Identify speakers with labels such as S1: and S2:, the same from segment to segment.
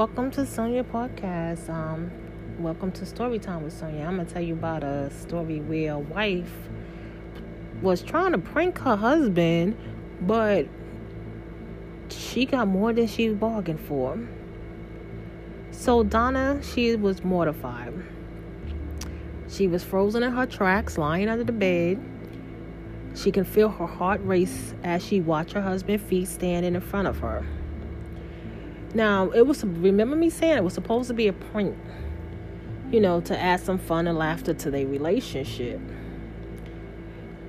S1: welcome to Sonia Podcast. Um, welcome to Storytime with Sonia. I'm gonna tell you about a story where a wife was trying to prank her husband, but she got more than she bargained for. So Donna, she was mortified. She was frozen in her tracks, lying under the bed. She can feel her heart race as she watched her husband's feet standing in front of her. Now, it was, remember me saying it was supposed to be a prank, you know, to add some fun and laughter to their relationship.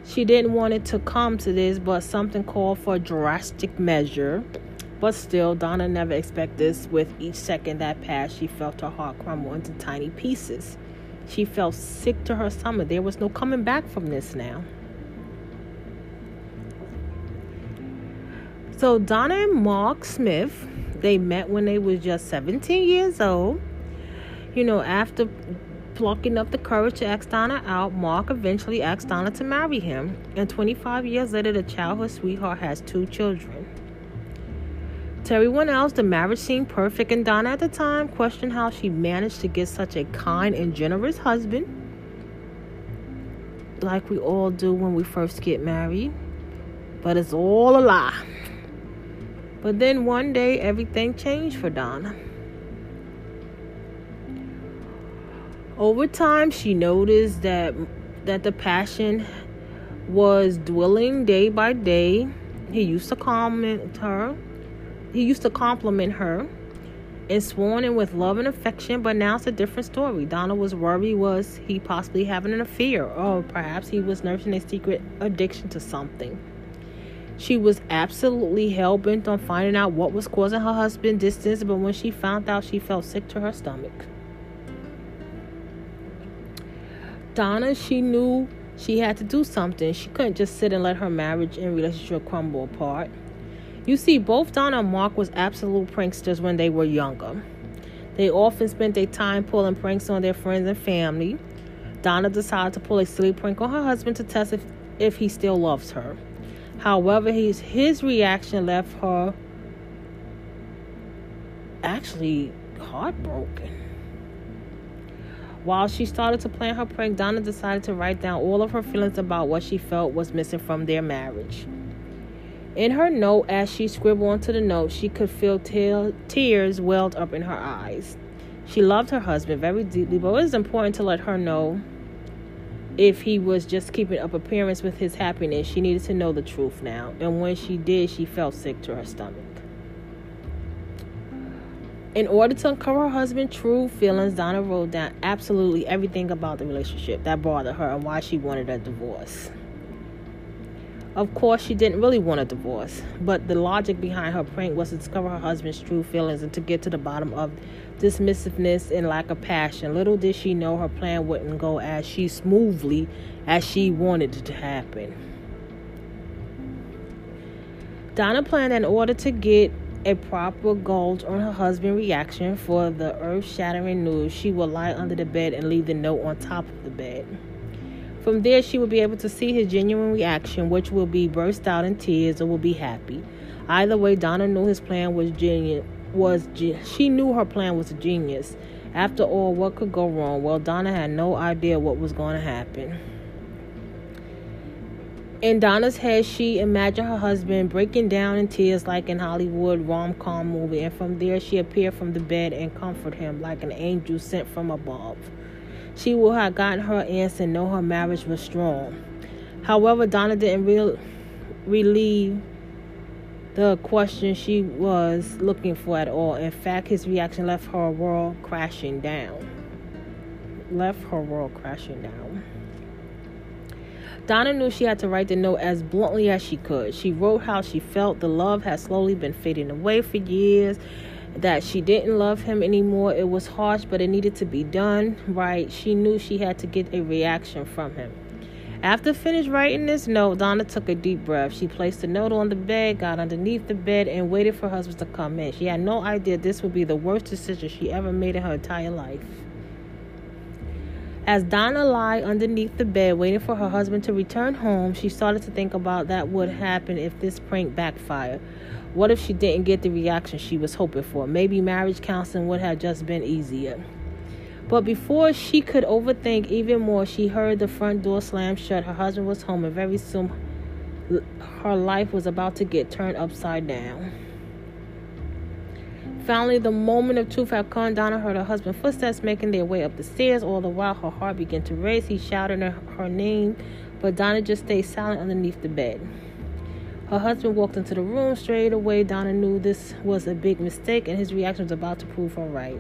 S1: She didn't want it to come to this, but something called for a drastic measure. But still, Donna never expected this. With each second that passed, she felt her heart crumble into tiny pieces. She felt sick to her stomach. There was no coming back from this now. So Donna and Mark Smith, they met when they was just 17 years old. You know, after plucking up the courage to ask Donna out, Mark eventually asked Donna to marry him. And 25 years later, the childhood sweetheart has two children. To everyone else, the marriage seemed perfect, and Donna at the time questioned how she managed to get such a kind and generous husband, like we all do when we first get married. But it's all a lie. But then one day, everything changed for Donna. Over time, she noticed that that the passion was dwindling day by day. He used to comment her. He used to compliment her and sworn in with love and affection, but now it's a different story. Donna was worried was he possibly having an affair, or perhaps he was nursing a secret addiction to something. She was absolutely hell bent on finding out what was causing her husband distance, but when she found out, she felt sick to her stomach. Donna, she knew she had to do something. She couldn't just sit and let her marriage and relationship crumble apart. You see, both Donna and Mark was absolute pranksters when they were younger. They often spent their time pulling pranks on their friends and family. Donna decided to pull a silly prank on her husband to test if, if he still loves her. However, his his reaction left her actually heartbroken. While she started to plan her prank, Donna decided to write down all of her feelings about what she felt was missing from their marriage. In her note, as she scribbled onto the note, she could feel te- tears welled up in her eyes. She loved her husband very deeply, but it was important to let her know if he was just keeping up appearance with his happiness. She needed to know the truth now. And when she did, she felt sick to her stomach. In order to uncover her husband's true feelings, Donna wrote down absolutely everything about the relationship that bothered her and why she wanted a divorce. Of course, she didn't really want a divorce, but the logic behind her prank was to discover her husband's true feelings and to get to the bottom of dismissiveness and lack of passion. Little did she know her plan wouldn't go as she smoothly as she wanted it to happen. Donna planned in order to get a proper gauge on her husband's reaction for the earth shattering news, she would lie under the bed and leave the note on top of the bed. From there, she would be able to see his genuine reaction, which will be burst out in tears or will be happy. Either way, Donna knew his plan was genius. Was she knew her plan was a genius. After all, what could go wrong? Well, Donna had no idea what was going to happen. In Donna's head, she imagined her husband breaking down in tears like in Hollywood rom-com movie, and from there she appeared from the bed and comforted him like an angel sent from above. She would have gotten her answer and know her marriage was strong. However, Donna didn't real, relieve the question she was looking for at all. In fact, his reaction left her world crashing down. Left her world crashing down. Donna knew she had to write the note as bluntly as she could. She wrote how she felt the love had slowly been fading away for years, that she didn't love him anymore. It was harsh, but it needed to be done right. She knew she had to get a reaction from him. After finished writing this note, Donna took a deep breath. She placed the note on the bed, got underneath the bed, and waited for her husband to come in. She had no idea this would be the worst decision she ever made in her entire life. As Donna lay underneath the bed waiting for her husband to return home, she started to think about that would happen if this prank backfired. What if she didn't get the reaction she was hoping for? Maybe marriage counseling would have just been easier. But before she could overthink even more, she heard the front door slam shut. Her husband was home, and very soon her life was about to get turned upside down. Finally, the moment of truth had come. Donna heard her husband's footsteps making their way up the stairs. All the while, her heart began to race. He shouted her, her name, but Donna just stayed silent underneath the bed. Her husband walked into the room straight away. Donna knew this was a big mistake, and his reaction was about to prove her right.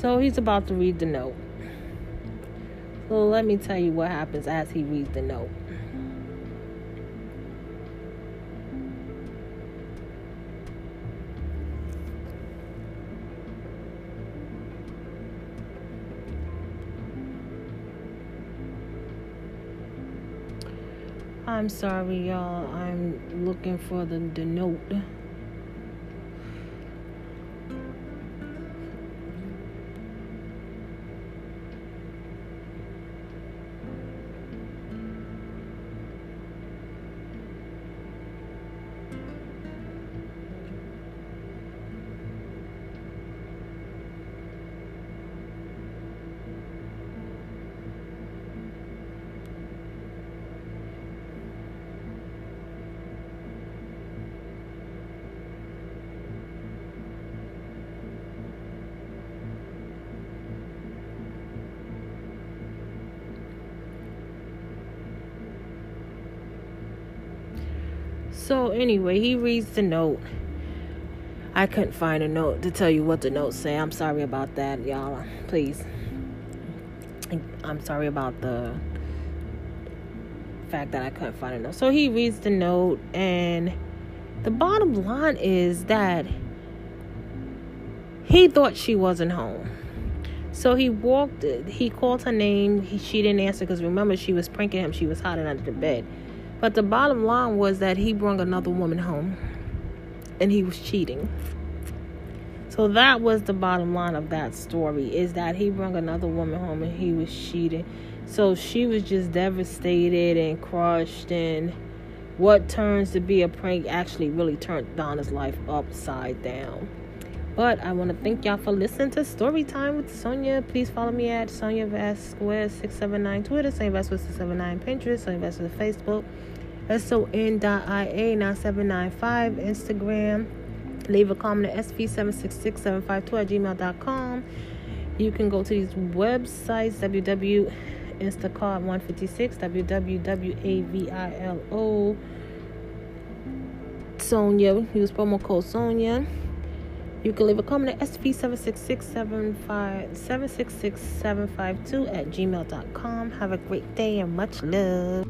S1: So he's about to read the note. So let me tell you what happens as he reads the note. I'm sorry, y'all. I'm looking for the, the note. So anyway, he reads the note. I couldn't find a note to tell you what the note say. I'm sorry about that, y'all. Please. I'm sorry about the fact that I couldn't find a note. So he reads the note and the bottom line is that he thought she wasn't home. So he walked, he called her name. He, she didn't answer because remember, she was pranking him. She was hiding under the bed. But the bottom line was that he brought another woman home and he was cheating. So that was the bottom line of that story is that he brought another woman home and he was cheating. So she was just devastated and crushed and what turns to be a prank actually really turned Donna's life upside down. But I want to thank y'all for listening to Story Time with Sonia. Please follow me at Sonia Vasquez 679 Twitter, Sonia Vasquez 679 Pinterest, Sonia Vasquez Facebook, S-O-N.I-A 9795 Instagram. Leave a comment at sv766752 at gmail.com. You can go to these websites, www Instacart 156, www.avilo Sonia. Use promo code Sonia. You can leave a comment at sp766752 at gmail.com. Have a great day and much love.